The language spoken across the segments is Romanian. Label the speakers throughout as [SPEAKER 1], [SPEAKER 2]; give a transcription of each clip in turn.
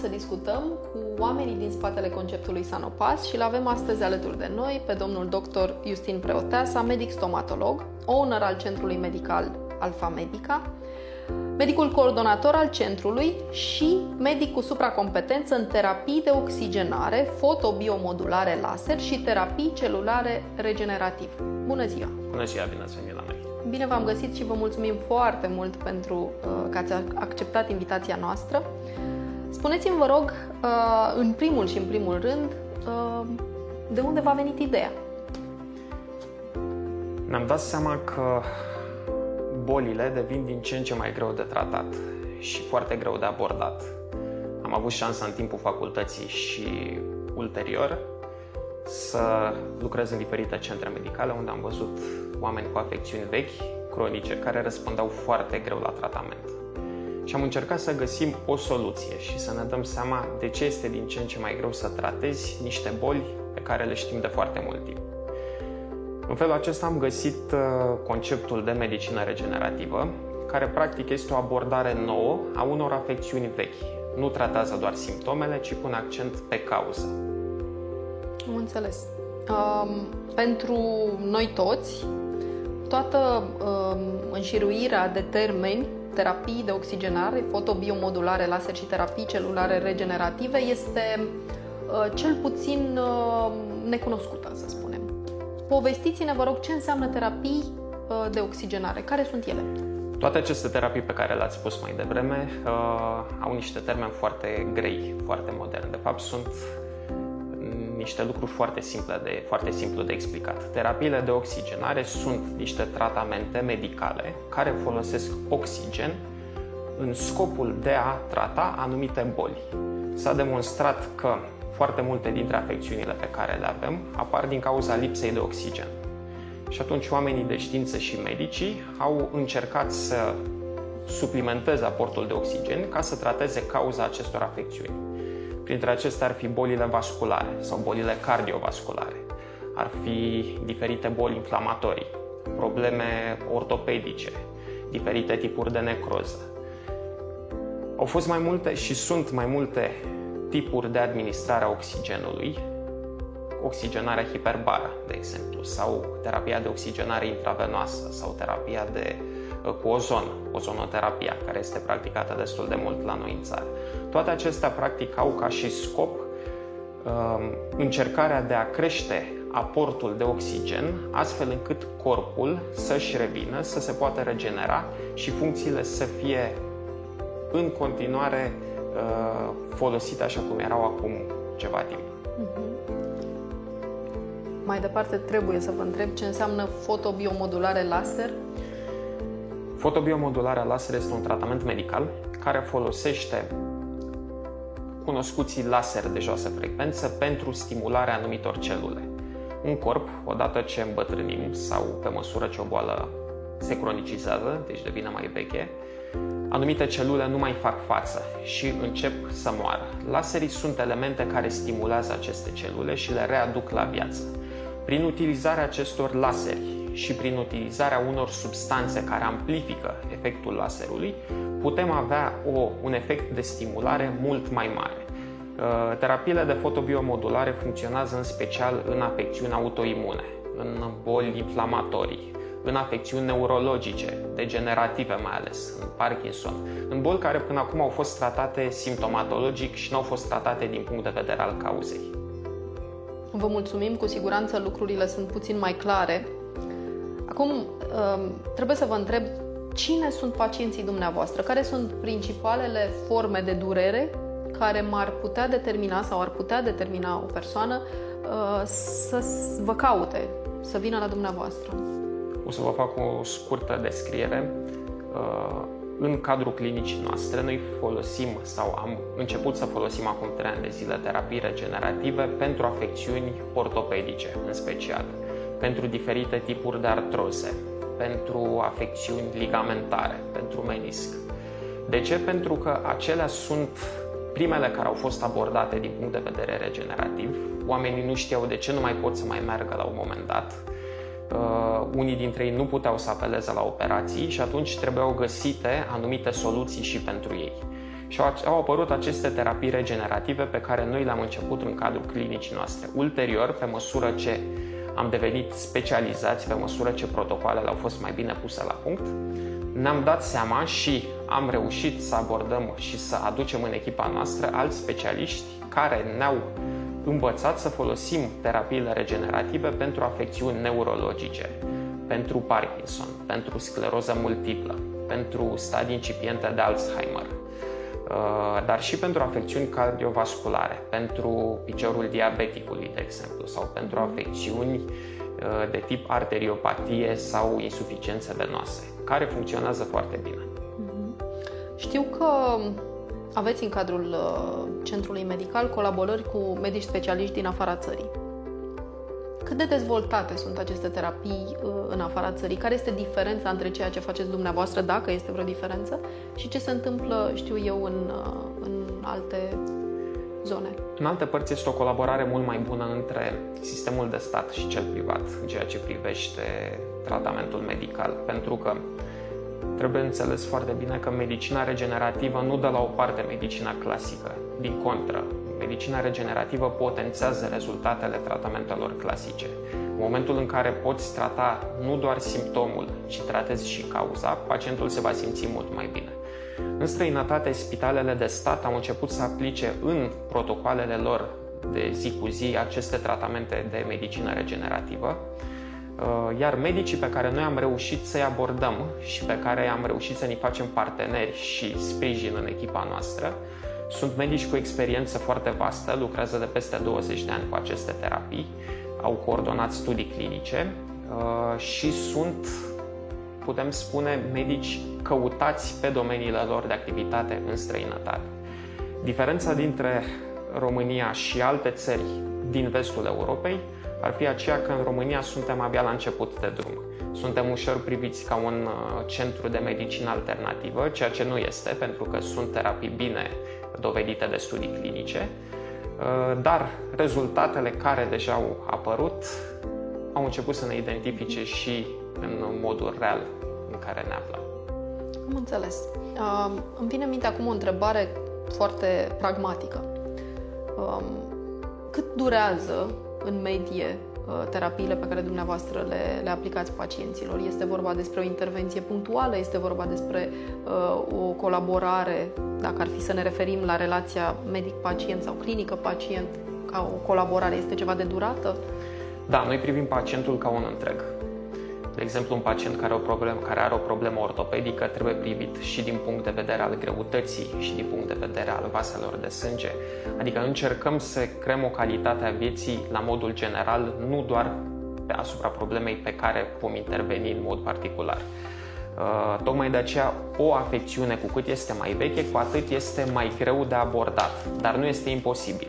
[SPEAKER 1] să discutăm cu oamenii din spatele conceptului Sanopas și îl avem astăzi alături de noi pe domnul dr. Justin Preoteasa, medic stomatolog, owner al Centrului Medical Alfa Medica, medicul coordonator al centrului și medic cu supracompetență în terapii de oxigenare, fotobiomodulare laser și terapii celulare regenerativ. Bună ziua!
[SPEAKER 2] Bună ziua, bine ați venit la noi!
[SPEAKER 1] Bine v-am găsit și vă mulțumim foarte mult pentru uh, că ați acceptat invitația noastră. Spuneți-mi, vă rog, uh, în primul și în primul rând, uh, de unde v-a venit ideea?
[SPEAKER 2] Ne-am dat seama că bolile devin din ce în ce mai greu de tratat și foarte greu de abordat. Am avut șansa în timpul facultății și ulterior să lucrez în diferite centre medicale unde am văzut oameni cu afecțiuni vechi, cronice, care răspundeau foarte greu la tratament. Și am încercat să găsim o soluție și să ne dăm seama de ce este din ce în ce mai greu să tratezi niște boli pe care le știm de foarte mult timp. În felul acesta am găsit uh, conceptul de medicină regenerativă, care practic este o abordare nouă a unor afecțiuni vechi. Nu tratează doar simptomele, ci pune accent pe cauză.
[SPEAKER 1] Am înțeles. Um, pentru noi toți, toată um, înșiruirea de termeni, terapii de oxigenare, fotobiomodulare, laser și terapii celulare regenerative este uh, cel puțin uh, necunoscută, să spunem. Povestiți-ne, vă rog, ce înseamnă terapii uh, de oxigenare, care sunt ele?
[SPEAKER 2] Toate aceste terapii pe care le-ați spus mai devreme uh, au niște termeni foarte grei, foarte moderni. De fapt, sunt niște lucruri foarte simple de, foarte simplu de explicat. Terapiile de oxigenare sunt niște tratamente medicale care folosesc oxigen în scopul de a trata anumite boli. S-a demonstrat că foarte multe dintre afecțiunile pe care le avem apar din cauza lipsei de oxigen. Și atunci oamenii de știință și medicii au încercat să suplimenteze aportul de oxigen ca să trateze cauza acestor afecțiuni. Printre acestea ar fi bolile vasculare sau bolile cardiovasculare, ar fi diferite boli inflamatorii, probleme ortopedice, diferite tipuri de necroză. Au fost mai multe și sunt mai multe tipuri de administrare a oxigenului, oxigenarea hiperbară, de exemplu, sau terapia de oxigenare intravenoasă sau terapia de uh, cu ozon, ozonoterapia, care este practicată destul de mult la noi în țară. Toate acestea, practic, au ca și scop um, încercarea de a crește aportul de oxigen, astfel încât corpul să-și revină, să se poată regenera și funcțiile să fie în continuare uh, folosite așa cum erau acum ceva timp. Uh-huh.
[SPEAKER 1] Mai departe, trebuie să vă întreb ce înseamnă fotobiomodulare laser.
[SPEAKER 2] Fotobiomodularea laser este un tratament medical care folosește cunoscuții laser de joasă frecvență pentru stimularea anumitor celule. Un corp, odată ce îmbătrânim sau pe măsură ce o boală se cronicizează, deci devine mai veche, anumite celule nu mai fac față și încep să moară. Laserii sunt elemente care stimulează aceste celule și le readuc la viață. Prin utilizarea acestor laseri și prin utilizarea unor substanțe care amplifică efectul laserului, putem avea o, un efect de stimulare mult mai mare. Uh, terapiile de fotobiomodulare funcționează în special în afecțiuni autoimune, în boli inflamatorii, în afecțiuni neurologice, degenerative mai ales, în Parkinson, în boli care până acum au fost tratate simptomatologic și nu au fost tratate din punct de vedere al cauzei.
[SPEAKER 1] Vă mulțumim, cu siguranță lucrurile sunt puțin mai clare. Acum, um, trebuie să vă întreb cine sunt pacienții dumneavoastră, care sunt principalele forme de durere care m-ar putea determina sau ar putea determina o persoană uh, să vă caute, să vină la dumneavoastră.
[SPEAKER 2] O să vă fac o scurtă descriere. Uh, în cadrul clinicii noastre, noi folosim sau am început să folosim acum 3 ani de zile terapii regenerative pentru afecțiuni ortopedice, în special, pentru diferite tipuri de artroze, pentru afecțiuni ligamentare, pentru menisc. De ce? Pentru că acelea sunt primele care au fost abordate din punct de vedere regenerativ. Oamenii nu știau de ce nu mai pot să mai meargă la un moment dat. Uh, unii dintre ei nu puteau să apeleze la operații și atunci trebuiau găsite anumite soluții și pentru ei. Și au, au apărut aceste terapii regenerative pe care noi le-am început în cadrul clinicii noastre. Ulterior, pe măsură ce am devenit specializați, pe măsură ce protocoalele au fost mai bine puse la punct, ne-am dat seama și am reușit să abordăm și să aducem în echipa noastră alți specialiști care ne-au învățat să folosim terapiile regenerative pentru afecțiuni neurologice, pentru Parkinson, pentru scleroză multiplă, pentru stadii incipiente de Alzheimer, uh, dar și pentru afecțiuni cardiovasculare, pentru piciorul diabeticului, de exemplu, sau pentru afecțiuni uh, de tip arteriopatie sau insuficiențe venoase, care funcționează foarte bine. Mhm.
[SPEAKER 1] Știu că aveți în cadrul uh, centrului medical colaborări cu medici specialiști din afara țării. Cât de dezvoltate sunt aceste terapii uh, în afara țării? Care este diferența între ceea ce faceți dumneavoastră, dacă este vreo diferență, și ce se întâmplă, știu eu, în, uh, în alte zone?
[SPEAKER 2] În alte părți este o colaborare mult mai bună între sistemul de stat și cel privat în ceea ce privește tratamentul medical, pentru că Trebuie înțeles foarte bine că medicina regenerativă nu dă la o parte medicina clasică. Din contră, medicina regenerativă potențează rezultatele tratamentelor clasice. În momentul în care poți trata nu doar simptomul, ci tratezi și cauza, pacientul se va simți mult mai bine. În străinătate, spitalele de stat au început să aplice în protocoalele lor de zi cu zi aceste tratamente de medicină regenerativă, Uh, iar medicii pe care noi am reușit să-i abordăm și pe care am reușit să ne facem parteneri și sprijin în echipa noastră, sunt medici cu experiență foarte vastă, lucrează de peste 20 de ani cu aceste terapii, au coordonat studii clinice uh, și sunt, putem spune, medici căutați pe domeniile lor de activitate în străinătate. Diferența dintre România și alte țări din vestul Europei ar fi aceea că în România suntem abia la început de drum. Suntem ușor priviți ca un uh, centru de medicină alternativă, ceea ce nu este, pentru că sunt terapii bine dovedite de studii clinice, uh, dar rezultatele care deja au apărut au început să ne identifice și în modul real în care ne aflăm.
[SPEAKER 1] Am înțeles. Uh, îmi vine în minte acum o întrebare foarte pragmatică. Um, cât durează în medie uh, terapiile pe care dumneavoastră le, le aplicați pacienților. Este vorba despre o intervenție punctuală, este vorba despre uh, o colaborare, dacă ar fi să ne referim la relația medic-pacient sau clinică-pacient, ca o colaborare, este ceva de durată?
[SPEAKER 2] Da, noi privim pacientul ca un întreg. De exemplu, un pacient care, o problemă, care are o problemă ortopedică trebuie privit și din punct de vedere al greutății și din punct de vedere al vaselor de sânge. Adică încercăm să creăm o calitate a vieții la modul general, nu doar pe asupra problemei pe care vom interveni în mod particular. Uh, tocmai de aceea, o afecțiune cu cât este mai veche, cu atât este mai greu de abordat, dar nu este imposibil.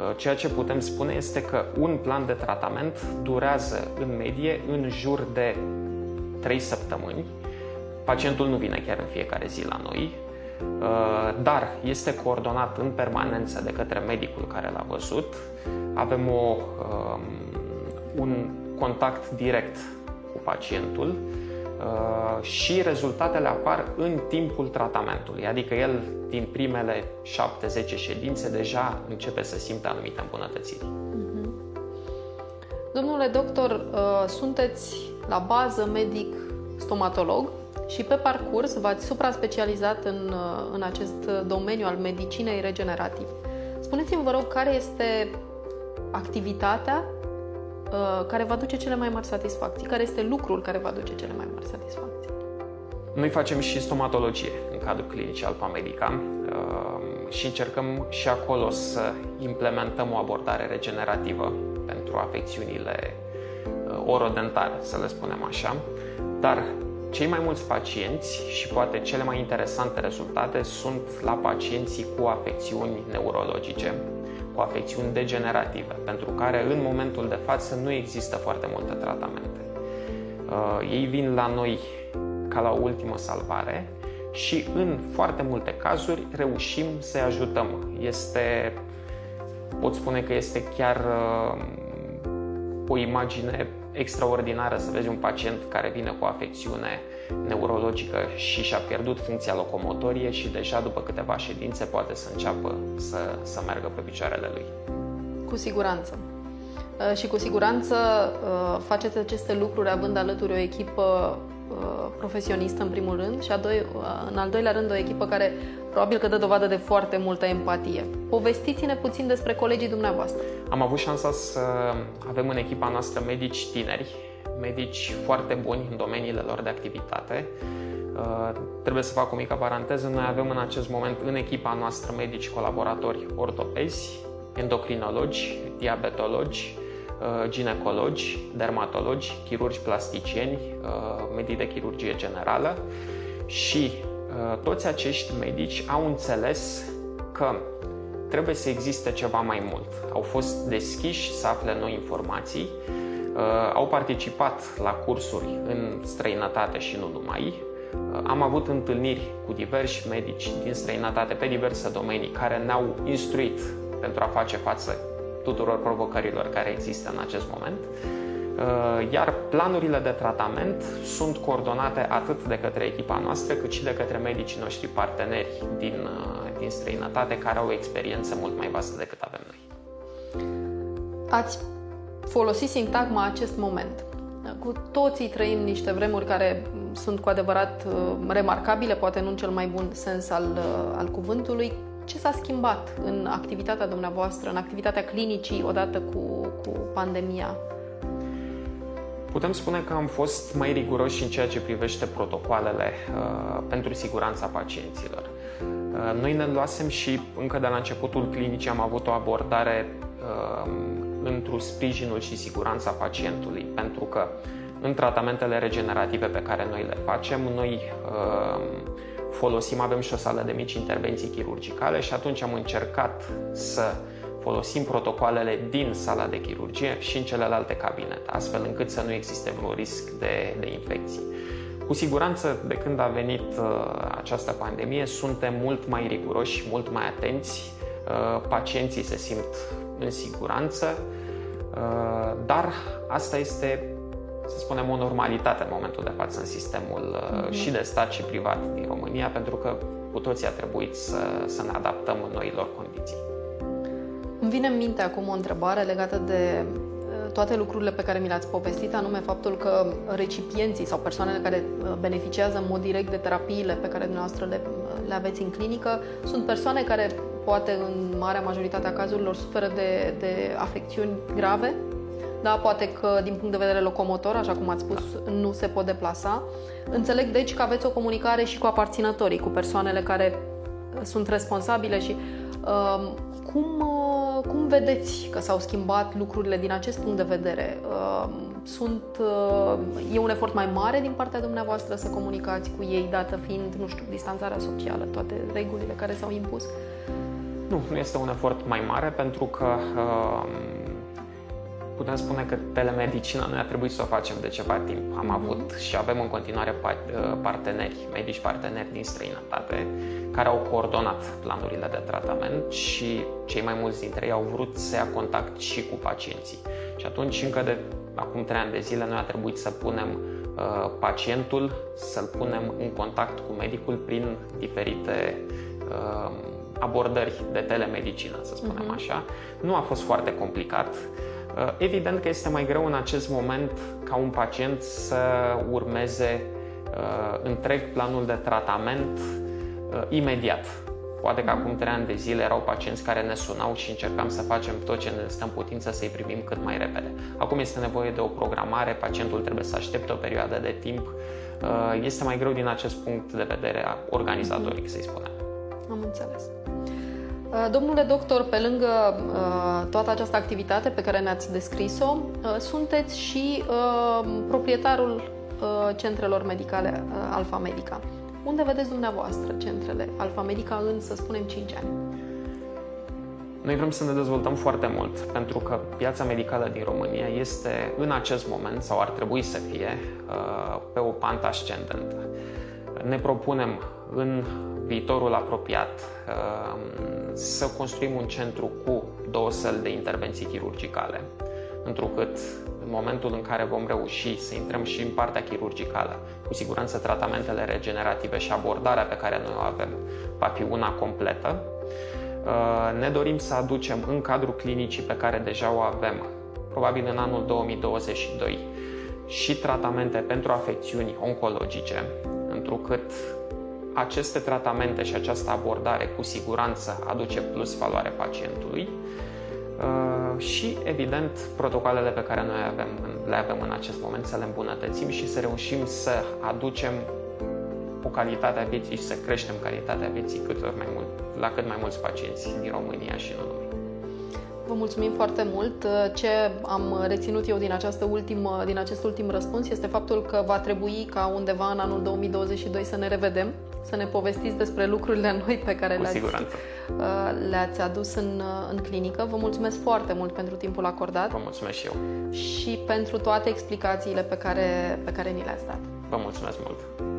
[SPEAKER 2] Uh, ceea ce putem spune este că un plan de tratament durează în medie în jur de 3 săptămâni. Pacientul nu vine chiar în fiecare zi la noi, uh, dar este coordonat în permanență de către medicul care l-a văzut. Avem o, um, un contact direct cu pacientul Uh, și rezultatele apar în timpul tratamentului, adică el din primele 7-10 ședințe deja începe să simtă anumite îmbunătățiri. Mm-hmm.
[SPEAKER 1] Domnule doctor, uh, sunteți la bază medic stomatolog și pe parcurs v-ați supra-specializat în, uh, în acest domeniu al medicinei regenerative. Spuneți-mi, vă rog, care este activitatea Uh, care va duce cele mai mari satisfacții? Care este lucrul care va duce cele mai mari satisfacții?
[SPEAKER 2] Noi facem și stomatologie în cadrul clinicii Alfa Medica uh, și încercăm și acolo să implementăm o abordare regenerativă pentru afecțiunile uh, orodentare, să le spunem așa. Dar cei mai mulți pacienți și poate cele mai interesante rezultate sunt la pacienții cu afecțiuni neurologice, cu afecțiuni degenerative, pentru care în momentul de față nu există foarte multe tratamente. Uh, ei vin la noi ca la o ultimă salvare și în foarte multe cazuri reușim să-i ajutăm. Este, pot spune că este chiar uh, o imagine extraordinară să vezi un pacient care vine cu o afecțiune neurologică și și-a pierdut funcția locomotorie și deja după câteva ședințe poate să înceapă să, să meargă pe picioarele lui.
[SPEAKER 1] Cu siguranță. Uh, și cu siguranță uh, faceți aceste lucruri având alături o echipă uh, profesionistă în primul rând și a doi, în al doilea rând o echipă care probabil că dă dovadă de foarte multă empatie. Povestiți-ne puțin despre colegii dumneavoastră.
[SPEAKER 2] Am avut șansa să avem în echipa noastră medici tineri, medici foarte buni în domeniile lor de activitate. Trebuie să fac o mică paranteză. Noi avem în acest moment în echipa noastră medici colaboratori ortopezi, endocrinologi, diabetologi, Uh, ginecologi, dermatologi, chirurgi plasticieni, uh, medici de chirurgie generală și uh, toți acești medici au înțeles că trebuie să existe ceva mai mult. Au fost deschiși să afle noi informații, au participat la cursuri în străinătate și nu numai. Am avut întâlniri cu diversi medici din străinătate pe diverse domenii care ne-au instruit pentru a face față tuturor provocărilor care există în acest moment. Uh, iar planurile de tratament sunt coordonate atât de către echipa noastră, cât și de către medicii noștri parteneri din, uh, din străinătate, care au o experiență mult mai vastă decât avem noi.
[SPEAKER 1] Ați folosit sintagma acest moment. Cu toții trăim niște vremuri care sunt cu adevărat uh, remarcabile, poate nu în cel mai bun sens al, al cuvântului. Ce s-a schimbat în activitatea dumneavoastră, în activitatea clinicii odată cu, cu pandemia?
[SPEAKER 2] Putem spune că am fost mai riguroși în ceea ce privește protocoalele uh, pentru siguranța pacienților. Uh, noi ne luasem și încă de la începutul clinicii am avut o abordare uh, într-un sprijinul și siguranța pacientului, pentru că în tratamentele regenerative pe care noi le facem, noi uh, folosim, avem și o sală de mici intervenții chirurgicale și atunci am încercat să folosim protocoalele din sala de chirurgie și în celelalte cabinete, astfel încât să nu existe vreun risc de, de infecții. Cu siguranță, de când a venit uh, această pandemie, suntem mult mai riguroși, mult mai atenți, uh, pacienții se simt în siguranță, uh, dar asta este să spunem, o normalitate în momentul de față în sistemul mm-hmm. și de stat și privat din România, pentru că cu toții a trebuit să, să ne adaptăm în noilor condiții.
[SPEAKER 1] Îmi vine în minte acum o întrebare legată de uh, toate lucrurile pe care mi le-ați povestit, anume faptul că recipienții sau persoanele care uh, beneficiază în mod direct de terapiile pe care dumneavoastră le, le aveți în clinică sunt persoane care poate în marea majoritate a cazurilor suferă de, de afecțiuni grave da, poate că din punct de vedere locomotor, așa cum ați spus, nu se pot deplasa. Înțeleg deci că aveți o comunicare și cu aparținătorii, cu persoanele care sunt responsabile și uh, cum, uh, cum vedeți că s-au schimbat lucrurile din acest punct de vedere? Uh, sunt, uh, e un efort mai mare din partea dumneavoastră să comunicați cu ei, dată fiind, nu știu, distanțarea socială, toate regulile care s-au impus?
[SPEAKER 2] Nu, nu este un efort mai mare pentru că uh, putem spune că telemedicina noi a trebuit să o facem de ceva timp. Am mhm. avut și avem în continuare uh, parteneri, medici parteneri din străinătate, care au coordonat planurile de tratament și cei mai mulți dintre ei au vrut să ia contact și cu pacienții. Și atunci, încă de acum trei ani de zile, noi a trebuit să punem uh, pacientul, să-l punem în contact cu medicul prin diferite uh, abordări de telemedicină, să spunem uh-huh. așa. Nu a fost foarte complicat. Uh, evident că este mai greu în acest moment ca un pacient să urmeze uh, întreg planul de tratament uh, imediat. Poate că acum trei ani de zile erau pacienți care ne sunau și încercam să facem tot ce ne stă în putință să-i primim cât mai repede. Acum este nevoie de o programare, pacientul trebuie să aștepte o perioadă de timp. Este mai greu din acest punct de vedere organizatoric, să-i spunem.
[SPEAKER 1] Am înțeles. Uh, domnule doctor, pe lângă uh, toată această activitate pe care ne-ați descris-o, uh, sunteți și uh, proprietarul uh, centrelor medicale uh, Alfa Medica. Unde vedeți dumneavoastră centrele Alfa Medica în, să spunem, 5 ani?
[SPEAKER 2] Noi vrem să ne dezvoltăm foarte mult, pentru că piața medicală din România este în acest moment, sau ar trebui să fie, pe o pantă ascendentă. Ne propunem în viitorul apropiat să construim un centru cu două săli de intervenții chirurgicale. întrucât în momentul în care vom reuși să intrăm și în partea chirurgicală, cu siguranță tratamentele regenerative și abordarea pe care noi o avem va fi una completă. Uh, ne dorim să aducem în cadrul clinicii pe care deja o avem, probabil în anul 2022, și tratamente pentru afecțiuni oncologice, întrucât aceste tratamente și această abordare cu siguranță aduce plus valoare pacientului uh, și, evident, protocoalele pe care noi avem, le avem în acest moment să le îmbunătățim și să reușim să aducem o calitate a vieții și să creștem calitatea vieții cât mai mult, la cât mai mulți pacienți din România și nu numai.
[SPEAKER 1] Vă mulțumim foarte mult. Ce am reținut eu din, această ultimă, din acest ultim răspuns este faptul că va trebui ca undeva în anul 2022 să ne revedem, să ne povestiți despre lucrurile noi pe care le-ați, uh, le-ați adus în, în clinică. Vă mulțumesc foarte mult pentru timpul acordat.
[SPEAKER 2] Vă mulțumesc și eu.
[SPEAKER 1] Și pentru toate explicațiile pe care, pe care ni le-ați dat.
[SPEAKER 2] Vă mulțumesc mult.